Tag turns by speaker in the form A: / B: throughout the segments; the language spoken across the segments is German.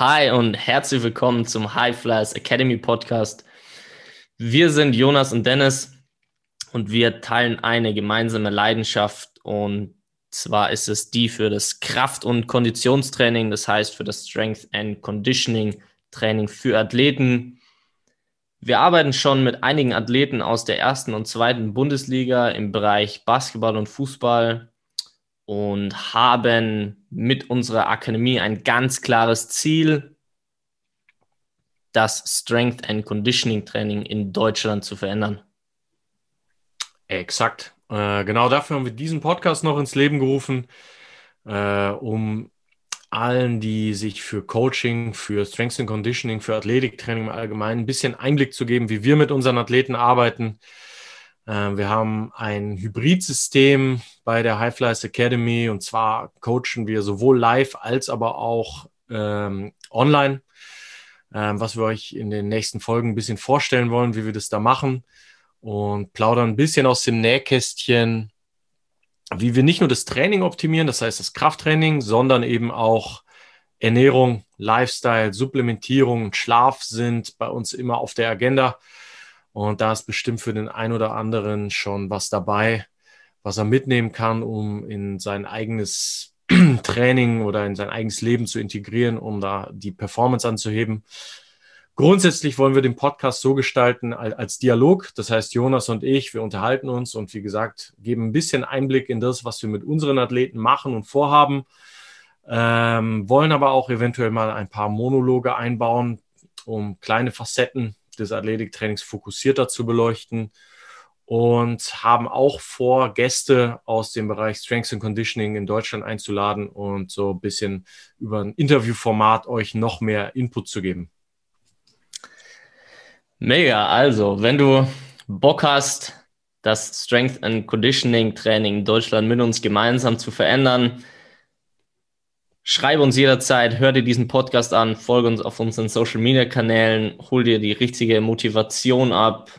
A: Hi und herzlich willkommen zum High Flyers Academy Podcast. Wir sind Jonas und Dennis und wir teilen eine gemeinsame Leidenschaft und zwar ist es die für das Kraft- und Konditionstraining, das heißt für das Strength and Conditioning Training für Athleten. Wir arbeiten schon mit einigen Athleten aus der ersten und zweiten Bundesliga im Bereich Basketball und Fußball und haben mit unserer Akademie ein ganz klares Ziel, das Strength and Conditioning Training in Deutschland zu verändern.
B: Exakt. Äh, genau dafür haben wir diesen Podcast noch ins Leben gerufen, äh, um allen, die sich für Coaching, für Strength and Conditioning, für Athletiktraining im Allgemeinen ein bisschen Einblick zu geben, wie wir mit unseren Athleten arbeiten, wir haben ein Hybridsystem bei der High Flyers Academy und zwar coachen wir sowohl live als aber auch ähm, online, ähm, was wir euch in den nächsten Folgen ein bisschen vorstellen wollen, wie wir das da machen und plaudern ein bisschen aus dem Nähkästchen, wie wir nicht nur das Training optimieren, das heißt das Krafttraining, sondern eben auch Ernährung, Lifestyle, Supplementierung und Schlaf sind bei uns immer auf der Agenda. Und da ist bestimmt für den einen oder anderen schon was dabei, was er mitnehmen kann, um in sein eigenes Training oder in sein eigenes Leben zu integrieren, um da die Performance anzuheben. Grundsätzlich wollen wir den Podcast so gestalten als Dialog. Das heißt, Jonas und ich, wir unterhalten uns und wie gesagt, geben ein bisschen Einblick in das, was wir mit unseren Athleten machen und vorhaben. Ähm, wollen aber auch eventuell mal ein paar Monologe einbauen, um kleine Facetten des Athletiktrainings fokussierter zu beleuchten und haben auch vor, Gäste aus dem Bereich Strengths and Conditioning in Deutschland einzuladen und so ein bisschen über ein Interviewformat euch noch mehr Input zu geben.
A: Mega, also wenn du Bock hast, das Strength and Conditioning Training in Deutschland mit uns gemeinsam zu verändern, Schreib uns jederzeit, hör dir diesen Podcast an, folge uns auf unseren Social Media Kanälen, hol dir die richtige Motivation ab,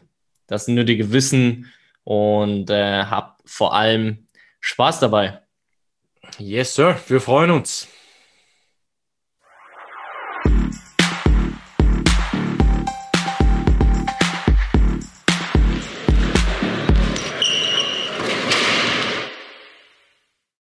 A: das nötige Wissen und äh, hab vor allem Spaß dabei.
B: Yes, Sir, wir freuen uns.